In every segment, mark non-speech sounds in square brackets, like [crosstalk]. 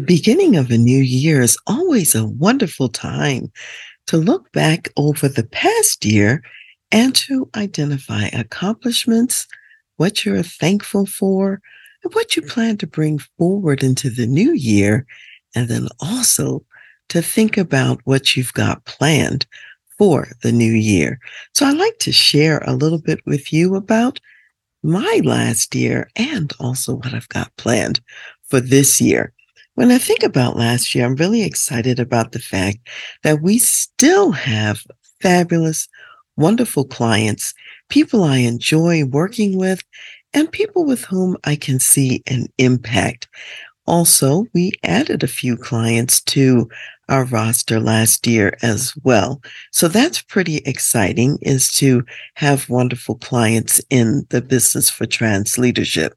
The beginning of a new year is always a wonderful time to look back over the past year and to identify accomplishments, what you're thankful for, and what you plan to bring forward into the new year. And then also to think about what you've got planned for the new year. So I'd like to share a little bit with you about my last year and also what I've got planned for this year. When I think about last year, I'm really excited about the fact that we still have fabulous, wonderful clients, people I enjoy working with, and people with whom I can see an impact. Also, we added a few clients to our roster last year as well. So that's pretty exciting is to have wonderful clients in the business for Transleadership.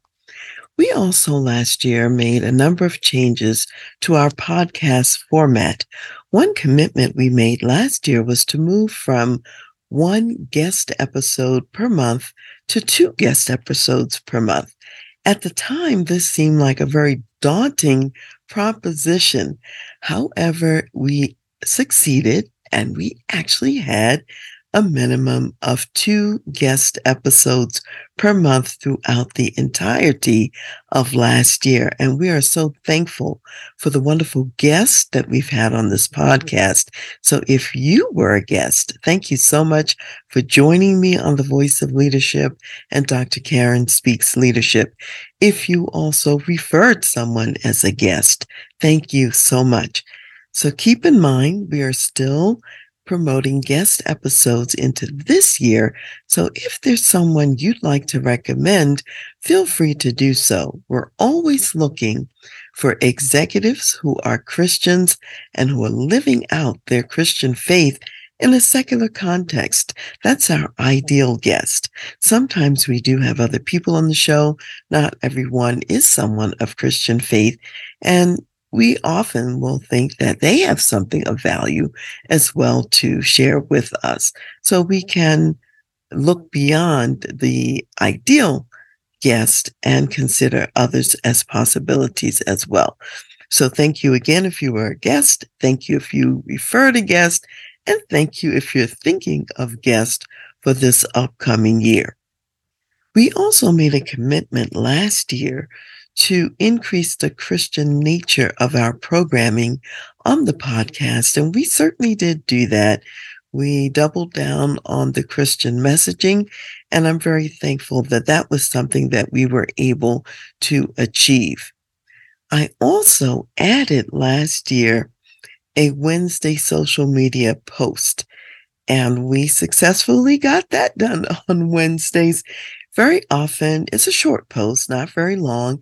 We also last year made a number of changes to our podcast format. One commitment we made last year was to move from one guest episode per month to two guest episodes per month. At the time, this seemed like a very daunting proposition. However, we succeeded and we actually had a minimum of two guest episodes per month throughout the entirety of last year. And we are so thankful for the wonderful guests that we've had on this podcast. So if you were a guest, thank you so much for joining me on the Voice of Leadership and Dr. Karen Speaks Leadership. If you also referred someone as a guest, thank you so much. So keep in mind, we are still promoting guest episodes into this year. So if there's someone you'd like to recommend, feel free to do so. We're always looking for executives who are Christians and who are living out their Christian faith in a secular context. That's our ideal guest. Sometimes we do have other people on the show. Not everyone is someone of Christian faith. And we often will think that they have something of value as well to share with us. So we can look beyond the ideal guest and consider others as possibilities as well. So thank you again if you were a guest. Thank you if you referred a guest. And thank you if you're thinking of guests for this upcoming year. We also made a commitment last year to increase the Christian nature of our programming on the podcast. And we certainly did do that. We doubled down on the Christian messaging, and I'm very thankful that that was something that we were able to achieve. I also added last year a Wednesday social media post, and we successfully got that done [laughs] on Wednesdays. Very often, it's a short post, not very long.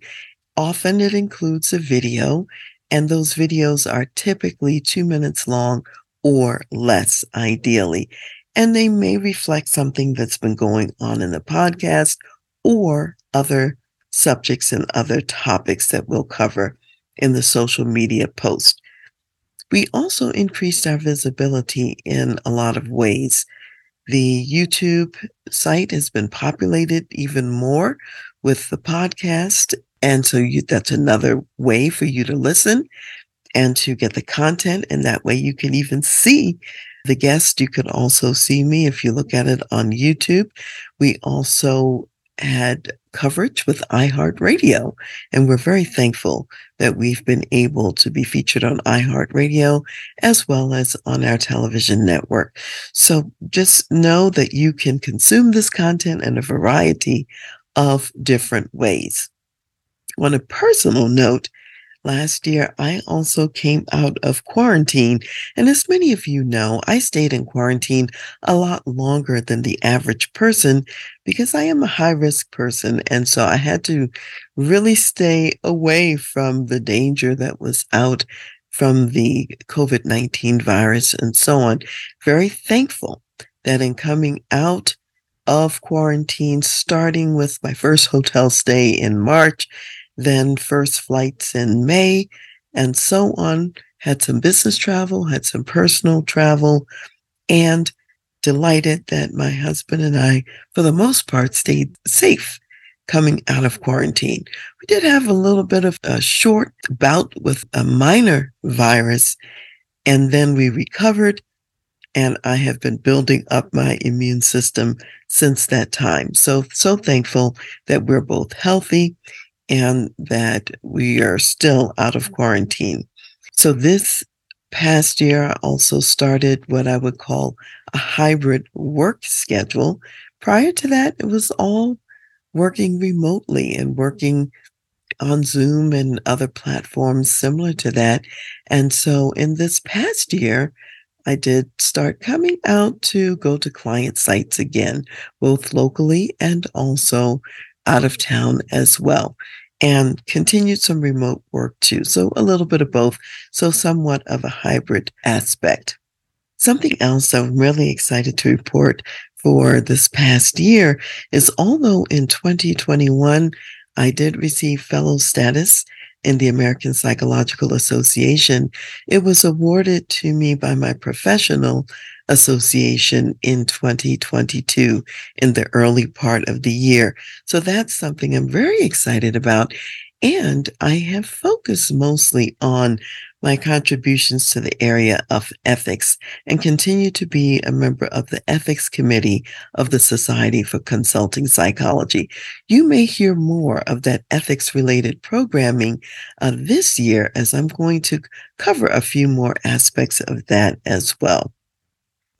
Often it includes a video, and those videos are typically two minutes long or less, ideally. And they may reflect something that's been going on in the podcast or other subjects and other topics that we'll cover in the social media post. We also increased our visibility in a lot of ways. The YouTube site has been populated even more with the podcast. And so you, that's another way for you to listen and to get the content. And that way you can even see the guest. You can also see me if you look at it on YouTube. We also had coverage with iHeartRadio, and we're very thankful that we've been able to be featured on iHeartRadio as well as on our television network. So just know that you can consume this content in a variety of different ways. On a personal note, last year, I also came out of quarantine. And as many of you know, I stayed in quarantine a lot longer than the average person because I am a high risk person. And so I had to really stay away from the danger that was out from the COVID 19 virus and so on. Very thankful that in coming out of quarantine, starting with my first hotel stay in March, then first flights in May, and so on. Had some business travel, had some personal travel, and delighted that my husband and I, for the most part, stayed safe coming out of quarantine. We did have a little bit of a short bout with a minor virus, and then we recovered. And I have been building up my immune system since that time. So, so thankful that we're both healthy and that we are still out of quarantine. So this past year, I also started what I would call a hybrid work schedule. Prior to that, it was all working remotely and working on Zoom and other platforms similar to that. And so in this past year, I did start coming out to go to client sites again, both locally and also out of town as well, and continued some remote work too. So a little bit of both. So somewhat of a hybrid aspect. Something else I'm really excited to report for this past year is although in 2021, I did receive fellow status in the American Psychological Association. It was awarded to me by my professional Association in 2022 in the early part of the year. So that's something I'm very excited about. And I have focused mostly on my contributions to the area of ethics and continue to be a member of the ethics committee of the Society for Consulting Psychology. You may hear more of that ethics related programming uh, this year as I'm going to cover a few more aspects of that as well.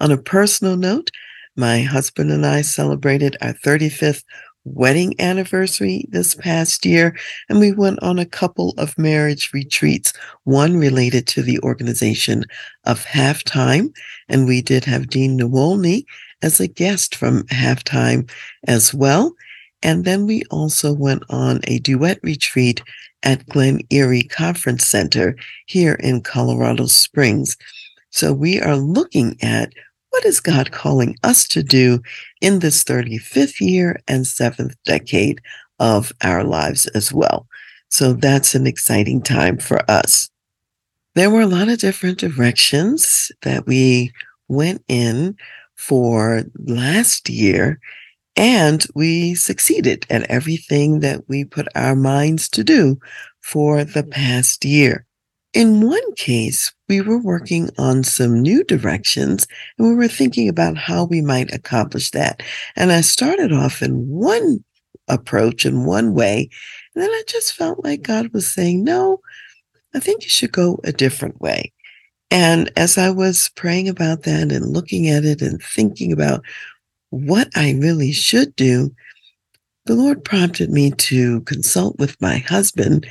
On a personal note, my husband and I celebrated our 35th wedding anniversary this past year, and we went on a couple of marriage retreats, one related to the organization of Halftime, and we did have Dean Niewolny as a guest from Halftime as well. And then we also went on a duet retreat at Glen Eyrie Conference Center here in Colorado Springs. So we are looking at what is God calling us to do in this 35th year and seventh decade of our lives as well? So that's an exciting time for us. There were a lot of different directions that we went in for last year, and we succeeded at everything that we put our minds to do for the past year. In one case, we were working on some new directions and we were thinking about how we might accomplish that. And I started off in one approach in one way. And then I just felt like God was saying, no, I think you should go a different way. And as I was praying about that and looking at it and thinking about what I really should do, the Lord prompted me to consult with my husband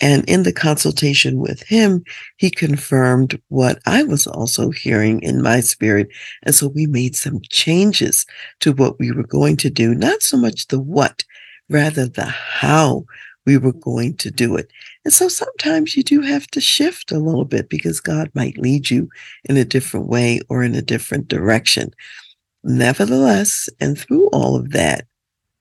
and in the consultation with him, he confirmed what I was also hearing in my spirit. And so we made some changes to what we were going to do, not so much the what, rather the how we were going to do it. And so sometimes you do have to shift a little bit because God might lead you in a different way or in a different direction. Nevertheless, and through all of that,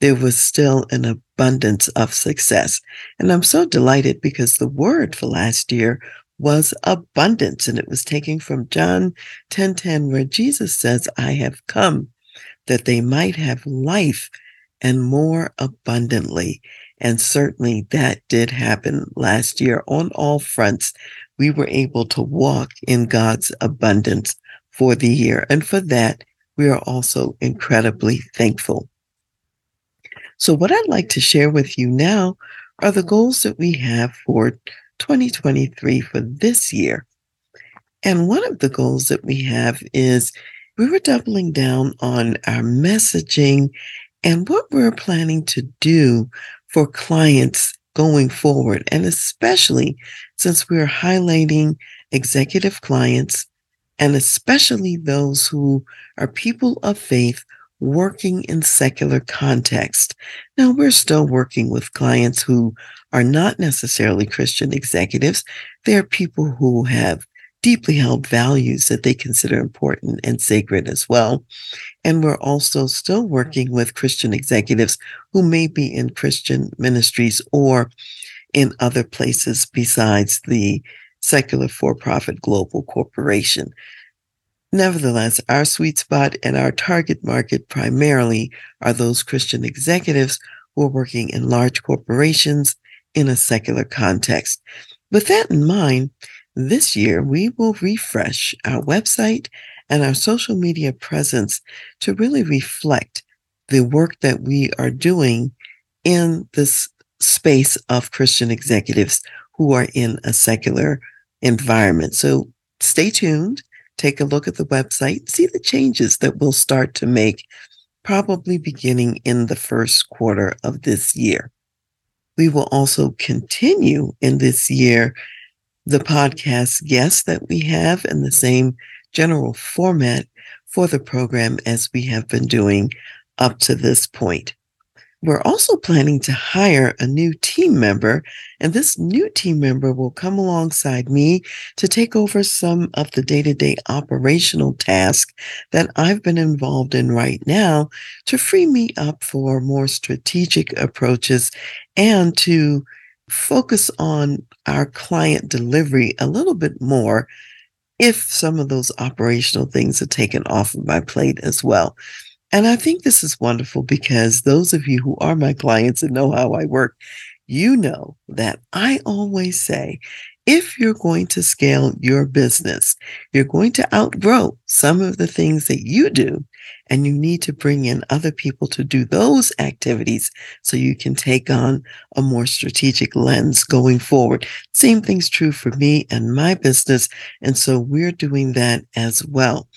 there was still an abundance of success. And I'm so delighted because the word for last year was abundance. And it was taken from John 10 10, where Jesus says, I have come that they might have life and more abundantly. And certainly that did happen last year on all fronts. We were able to walk in God's abundance for the year. And for that, we are also incredibly thankful. So, what I'd like to mm-hmm. share with you now are the mm-hmm. goals that we have for 2023 for this year. And one of the goals that we have is we were doubling down on our messaging and what we're planning to do for clients going forward. And especially since we're highlighting executive clients and especially those who are people of faith working in secular context. Now, we're still working with clients who are not necessarily Christian executives. They're people who have deeply held values that they consider important and sacred as well. And we're also still working with Christian executives who may be in Christian ministries or in other places besides the secular for profit global corporation. Nevertheless, our sweet spot and our target market primarily are those Christian executives who are working in large corporations in a secular context. With that in mind, this year we will refresh our website and our social media presence to really reflect the work that we are doing in this space of Christian executives who are in a secular environment. So stay tuned take a look at the website, see the changes that we'll start to make probably beginning in the first quarter of this year. We will also continue in this year the podcast guests that we have in the same general format for the program as we have been doing up to this point. We're also planning to hire a new team member, and this new team member will come alongside me to take over some of the day to day operational tasks that I've been involved in right now to free me up for more strategic approaches and to focus on our client delivery a little bit more if some of those operational things are taken off of my plate as well. And I think this is wonderful because those of you who are my clients and know how I work, you know that I always say, if you're going to scale your business, you're going to outgrow some of the things that you do, and you need to bring in other people to do those activities so you can take on a more strategic lens going forward. Same thing's true for me and my business. And so we're doing that as well.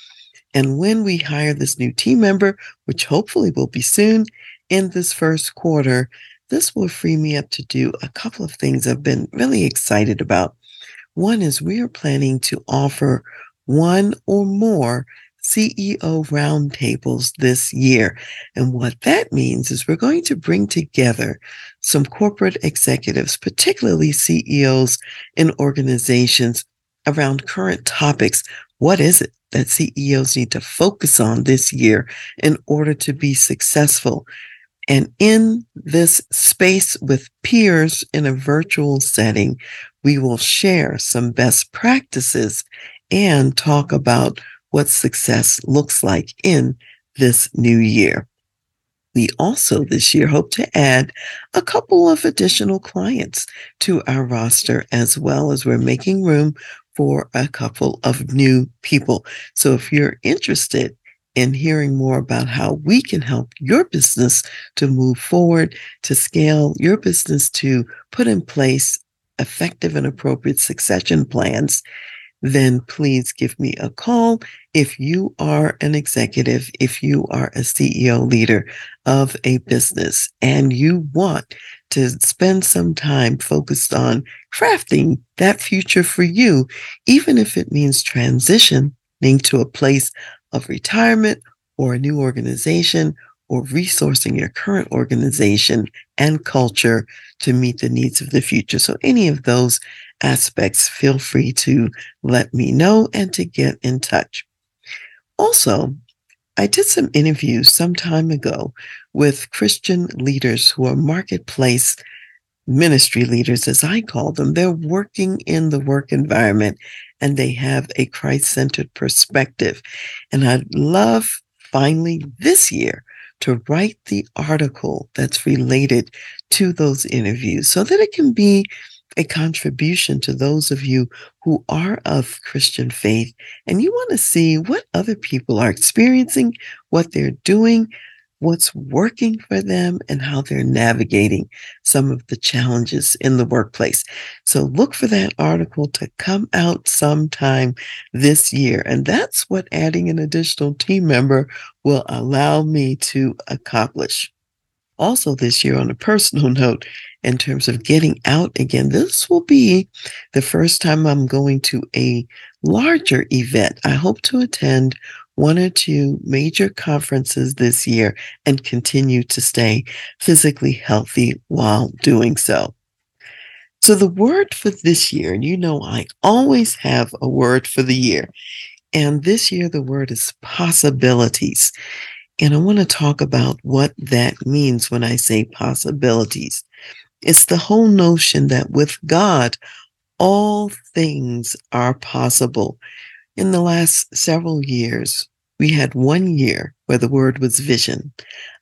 And when we hire this new team member, which hopefully will be soon in this first quarter, this will free me up to do a couple of things I've been really excited about. One is we are planning to offer one or more CEO roundtables this year. And what that means is we're going to bring together some corporate executives, particularly CEOs in organizations around current topics. What is it that CEOs need to focus on this year in order to be successful. And in this space with peers in a virtual setting, we will share some best practices and talk about what success looks like in this new year. We also this year hope to add a couple of additional clients to our roster as well as we're making room for a couple of new people. So if you're interested in hearing more about how we can help your business to move forward, to scale your business, to put in place effective and appropriate succession plans, then please give me a call. If you are an executive, if you are a CEO leader of a business and you want to spend some time focused on crafting that future for you, even if it means transitioning to a place of retirement or a new organization or resourcing your current organization and culture to meet the needs of the future. So any of those aspects, feel free to let me know and to get in touch. Also, I did some interviews some time ago with Christian leaders who are marketplace ministry leaders, as I call them. They're working in the work environment and they have a Christ centered perspective. And I'd love finally this year to write the article that's related to those interviews so that it can be a contribution to those of you who are of Christian faith and you want to see what other people are experiencing, what they're doing, what's working for them, and how they're navigating some of the challenges in the workplace. So look for that article to come out sometime this year. And that's what adding an additional team member will allow me to accomplish. Also this year on a personal [laughs] note in terms of getting out again. This will be the first time I'm going to a larger event. I hope to attend one or two major conferences this year and continue to stay physically healthy while doing so. So, the word for this year, and you know, I always have a word for the year. And this year, the word is possibilities. And I want to talk about what that means when I say possibilities. It's the whole notion that with God, all things are possible. In the last several years, we had one year where the word was vision,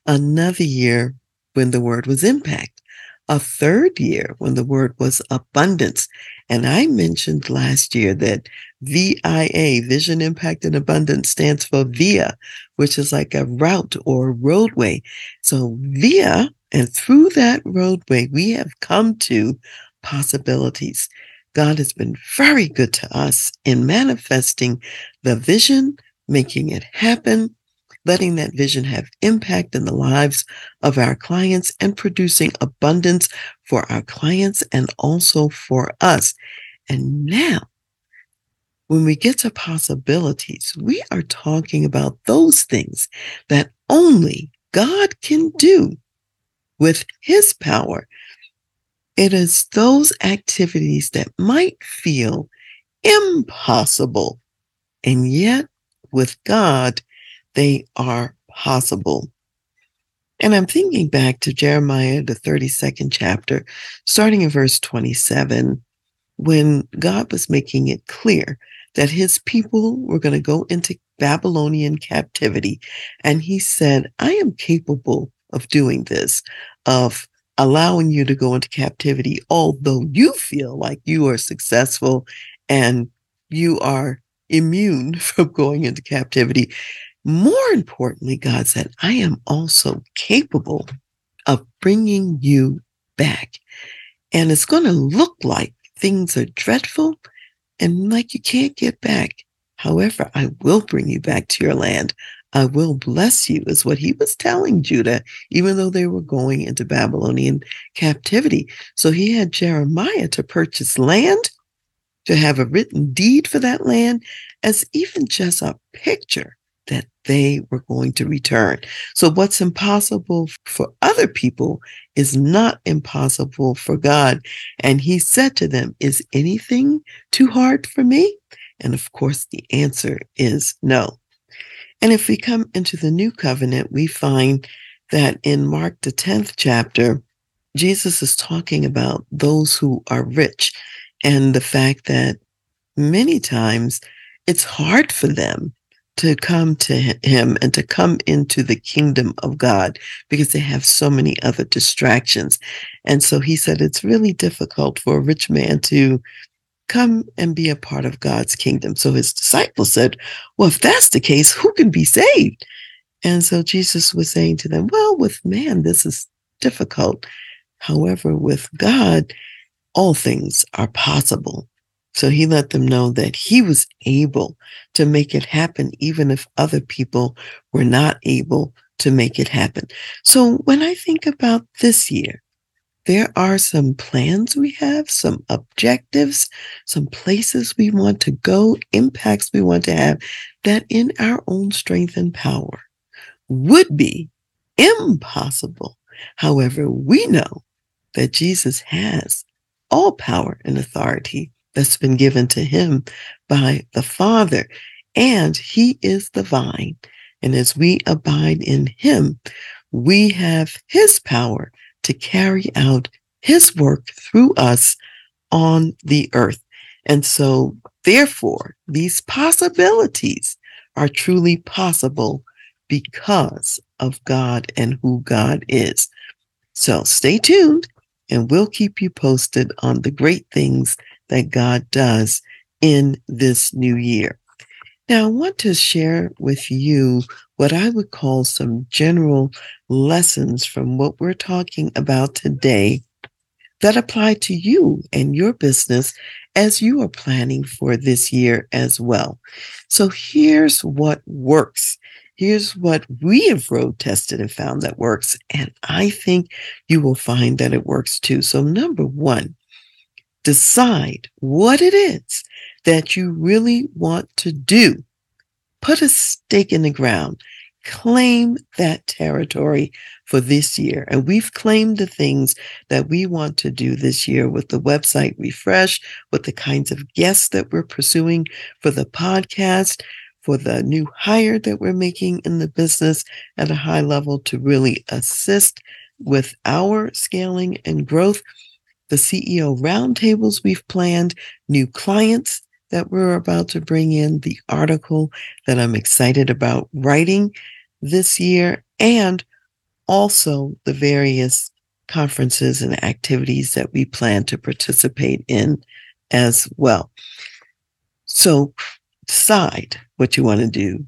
another year when the word was impact, a third year when the word was abundance. And I mentioned last year that VIA, Vision Impact and Abundance, stands for VIA, which is like a route or roadway. So VIA, and through that roadway, we have come to possibilities. God has been very good to us in manifesting the vision, making it happen, letting that vision have impact in the lives of our clients and producing abundance for our clients and also for us. And now, when we get to possibilities, we are talking about those things that only God can do with his power. It is those activities that might feel impossible, and yet with God, they are possible. And I'm thinking back to Jeremiah, the 32nd chapter, starting in verse 27, when God was making it clear that his people were going to go into Babylonian captivity. And he said, I am capable of doing this, of allowing you to go into captivity, although you feel like you are successful and you are immune [laughs] from going into captivity. More importantly, God said, I am also capable of bringing you back. And it's going to look like things are dreadful and like you can't get back. However, I will bring you back to your land. I will bless you, is what he was telling Judah, even though they were going into Babylonian captivity. So he had Jeremiah to purchase land, to have a written deed for that land, as even just a picture that they were going to return. So what's impossible for other people is not impossible for God. And he said to them, Is anything too hard for me? And of course, the answer is no. And if we come into the new covenant, we find that in Mark, the 10th chapter, Jesus is talking about those who are rich and the fact that many times it's hard for them to come to him and to come into the kingdom of God because they have so many other distractions. And so he said it's really difficult for a rich man to come and be a part of God's kingdom. So his disciples said, Well, if that's the case, who can be saved? And so Jesus was saying to them, Well, with man, this is difficult. However, with God, all things are possible. So he let them know that he was able to make it happen, even if other people were not able to make it happen. So when I think about this year, there are some plans we have, some objectives, some places we want to go, impacts we want to have that in our own strength and power would be impossible. However, we know that Jesus has all power and authority that's been given to him by the Father. And he is the vine. And as we abide in him, we have his power to carry out his work through us on the earth. And so, therefore, these possibilities are truly possible because of God and who God is. So stay tuned and we'll keep you posted on the great things that God does in this new year. Now, I want to share with you what I would call some general lessons from what we're talking about today that apply to you and your business as you are planning for this year as well. So here's what works Here's what we have road tested and found that works. And I think you will find that it works too. So, number one, decide what it is that you really want to do. Put a stake in the ground claim that territory for this year. And we've claimed the things that we want to do this year with the website refresh, with the kinds of guests that we're pursuing for the podcast, for the new hire that we're making in the business at a high level to really assist with our scaling and growth. The CEO roundtables we've planned, new clients that we're about to bring in, the article that I'm excited about writing this year and also the various conferences and activities that we plan to participate in as well. So decide what you want to do,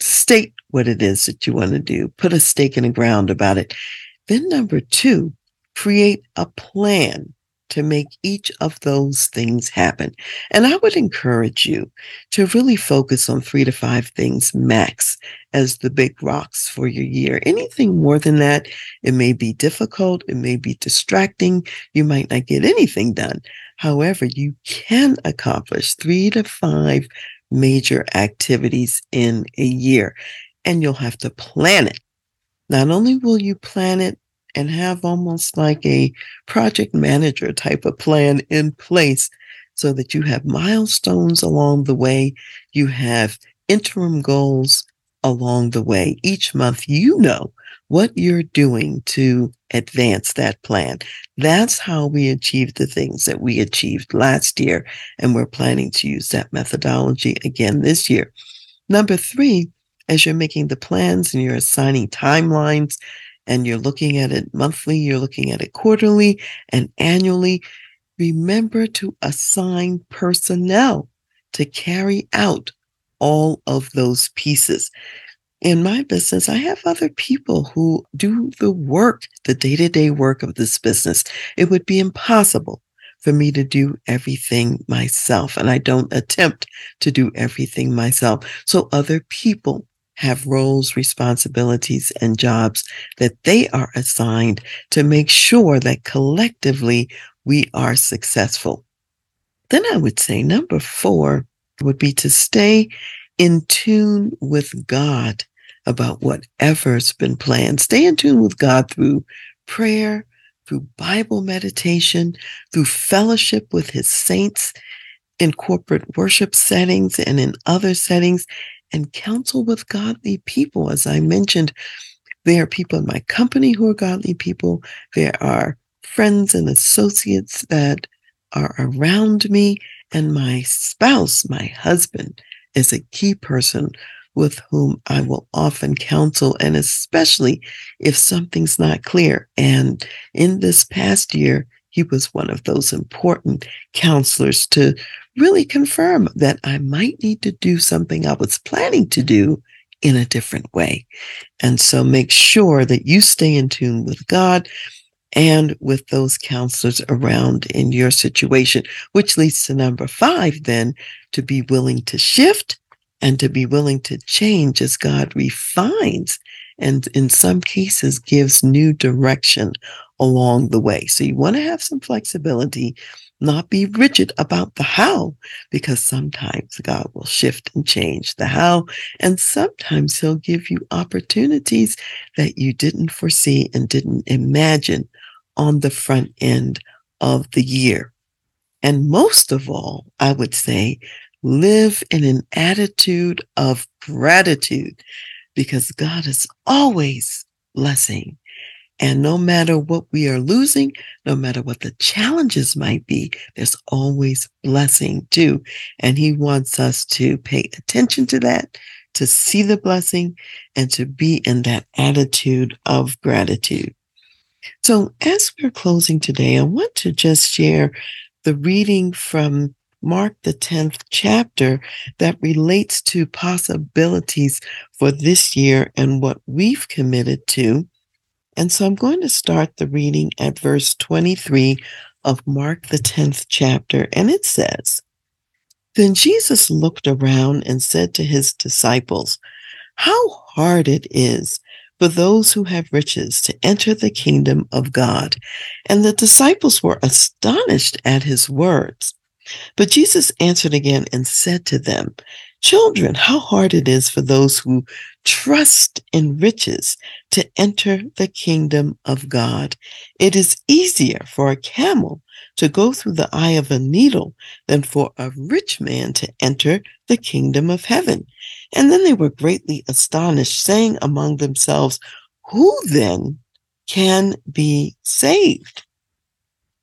state what it is that you want to do, put a stake in the ground about it. Then, number two, create a plan to make each of those things happen. And I would encourage you to really focus on three to five things max as the big rocks for your year. Anything more than that, it may be difficult, it may be distracting, you might not get anything done. However, you can accomplish three to five major activities in a year, and you'll have to plan it. Not only will you plan it and have almost like a project manager type of plan in place so that you have milestones along the way, you have interim goals along the way. Each month, you know what you're doing to advance that plan. That's how we achieved the things that we achieved last year. And we're planning to use that methodology again this year. Number three, as you're making the plans and you're assigning timelines, and you're looking at it monthly, you're looking at it quarterly and annually, remember to assign personnel to carry out all of those pieces. In my business, I have other people who do the work, the day to day work of this business. It would be impossible for me to do everything myself, and I don't attempt to do everything myself. So other people have roles, responsibilities, and jobs that they are assigned to make sure that collectively we are successful. Then I would say number four would be to stay in tune with God about whatever's been planned. Stay in tune with God through prayer, through Bible meditation, through fellowship with his saints in corporate worship settings and in other settings, and counsel with godly people. As I mentioned, there are people in my company who are godly people. There are friends and associates that are around me. And my spouse, my husband, is a key person with whom I will often counsel, and especially if something's not clear. And in this past year, he was one of those important counselors to really confirm that I might need to do something I was planning to do in a different way. And so make sure that you stay in tune with God and with those counselors around in your situation, which leads to number five, then to be willing to shift and to be willing to change as God refines and in some cases gives new direction along the way. So you want to have some flexibility, not be rigid about the how, because sometimes God will shift and change the how. And sometimes He'll give you opportunities that you didn't foresee and didn't imagine on the front end of the year. And most of all, I would say, live in an attitude of gratitude because God is always blessing and no matter what we are losing, no matter what the challenges might be, there's always blessing too. And he wants us to pay attention to that, to see the blessing, and to be in that attitude of gratitude. So as we're closing today, I want to just share the reading from Mark, the 10th chapter, that relates to possibilities for this year and what we've committed to and so I'm going to start the reading at verse 23 of Mark, the 10th chapter. And it says, Then Jesus looked around and said to his disciples, how hard it is for those who have riches to enter the kingdom of God. And the disciples were astonished at his words. But Jesus answered again and said to them, Children, how hard it is for those who trust in riches to enter the kingdom of God. It is easier for a camel to go through the eye of a needle than for a rich man to enter the kingdom of heaven. And then they were greatly astonished, saying among themselves, Who then can be saved?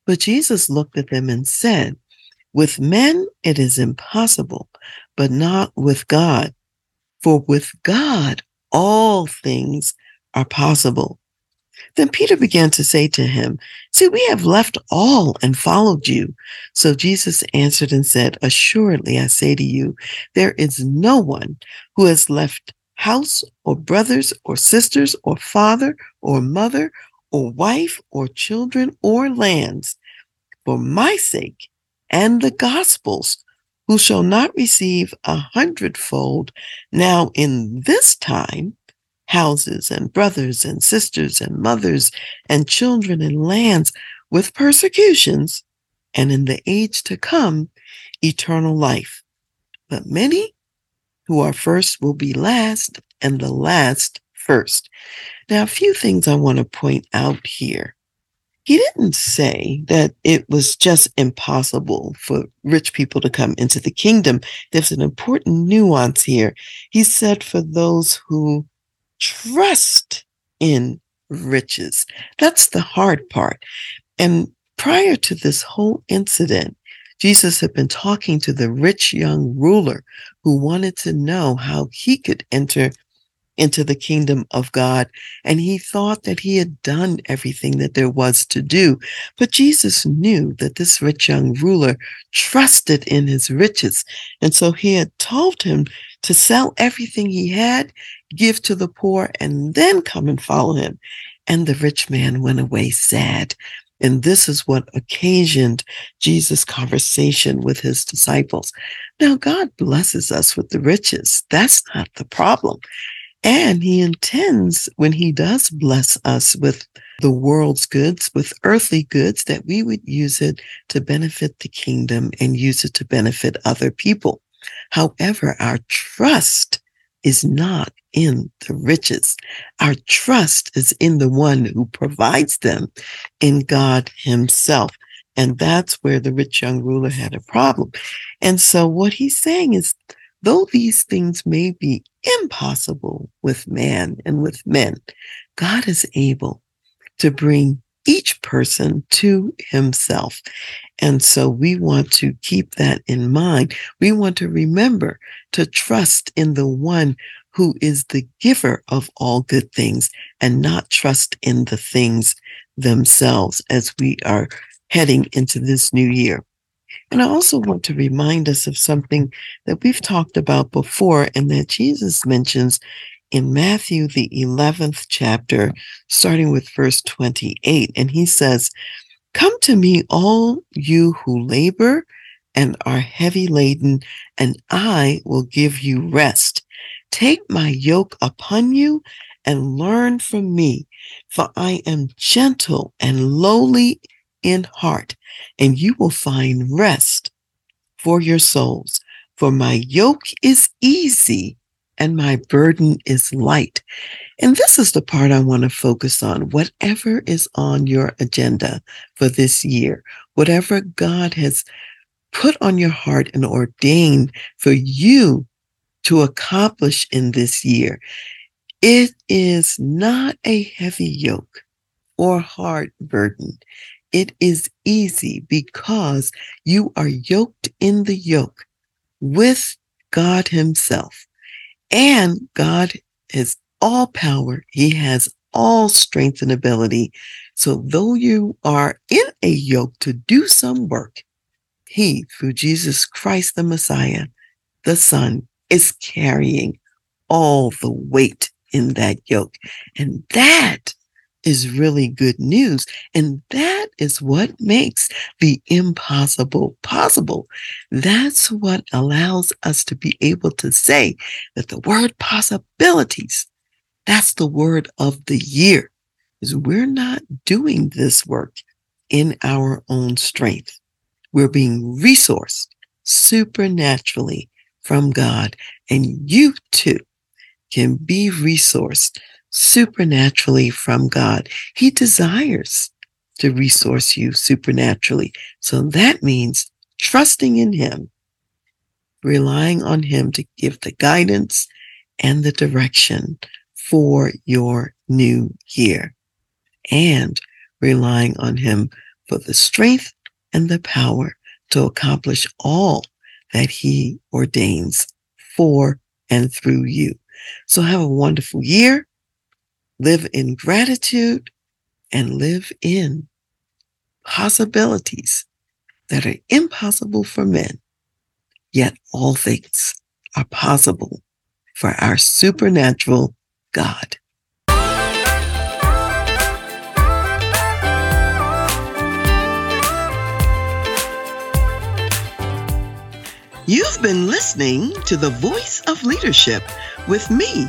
But Jesus looked at them and said, With men it is impossible, but not with God. For with God all things are possible. Then Peter began to say to him, See, we have left all and followed you. So Jesus answered and said, Assuredly, I say to you, there is no one who has left house or brothers or sisters or father or mother or wife or children or lands for my sake and the gospel's who shall not receive a hundredfold now in this time houses and brothers and sisters and mothers and children and lands with persecutions, and in the age to come, eternal life. But many who are first will be last, and the last first. Now, a few things I want to point out here. He didn't say that it was just impossible for rich people to come into the kingdom. There's an important nuance here. He said for those who trust in riches. That's the hard part. And prior to this whole incident, Jesus had been talking to the rich young ruler who wanted to know how he could enter into the kingdom of God. And he thought that he had done everything that there was to do. But Jesus knew that this rich young ruler trusted in his riches. And so he had told him to sell everything he had, give to the poor, and then come and follow him. And the rich man went away sad. And this is what occasioned Jesus' conversation with his disciples. Now, God blesses us with the riches. That's not the problem. And he intends when he does bless us with the world's goods, with earthly goods, that we would use it to benefit the kingdom and use it to benefit other people. However, our trust is not in the riches. Our trust is in the one who provides them in God himself. And that's where the rich young ruler had a problem. And so what he's saying is, though these things may be impossible with man and with men, God is able to bring each person to himself. And so we want to keep that in mind. We want to remember to trust in the one who is the giver of all good things and not trust in the things themselves as we are heading into this new year. And I also want to remind us of something that we've talked about before and that Jesus mentions in Matthew, the 11th chapter, starting with verse 28. And he says, Come to me, all you who labor and are heavy laden, and I will give you rest. Take my yoke upon you and learn from me, for I am gentle and lowly in heart, and you will find rest for your souls. For my yoke is easy and my burden is light. And this is the part I want to focus on. Whatever is on your agenda for this year, whatever God has put on your heart and ordained for you to accomplish in this year, it is not a heavy yoke or hard burden. It is easy because you are yoked in the yoke with God Himself. And God has all power. He has all strength and ability. So though you are in a yoke to do some work, he, through Jesus Christ, the Messiah, the Son, is carrying all the weight in that yoke. And that is really good news. And that is what makes the impossible possible. That's what allows us to be able to say that the word possibilities, that's the word of the year, is we're not doing this work in our own strength. We're being resourced supernaturally from God. And you too can be resourced supernaturally from God. He desires to resource you supernaturally. So that means trusting in Him, relying on Him to give the guidance and the direction for your new year, and relying on Him for the strength and the power to accomplish all that He ordains for and through you. So have a wonderful year live in gratitude, and live in possibilities that are impossible for men, yet all things are possible for our supernatural God. You've been listening to The Voice of Leadership with me,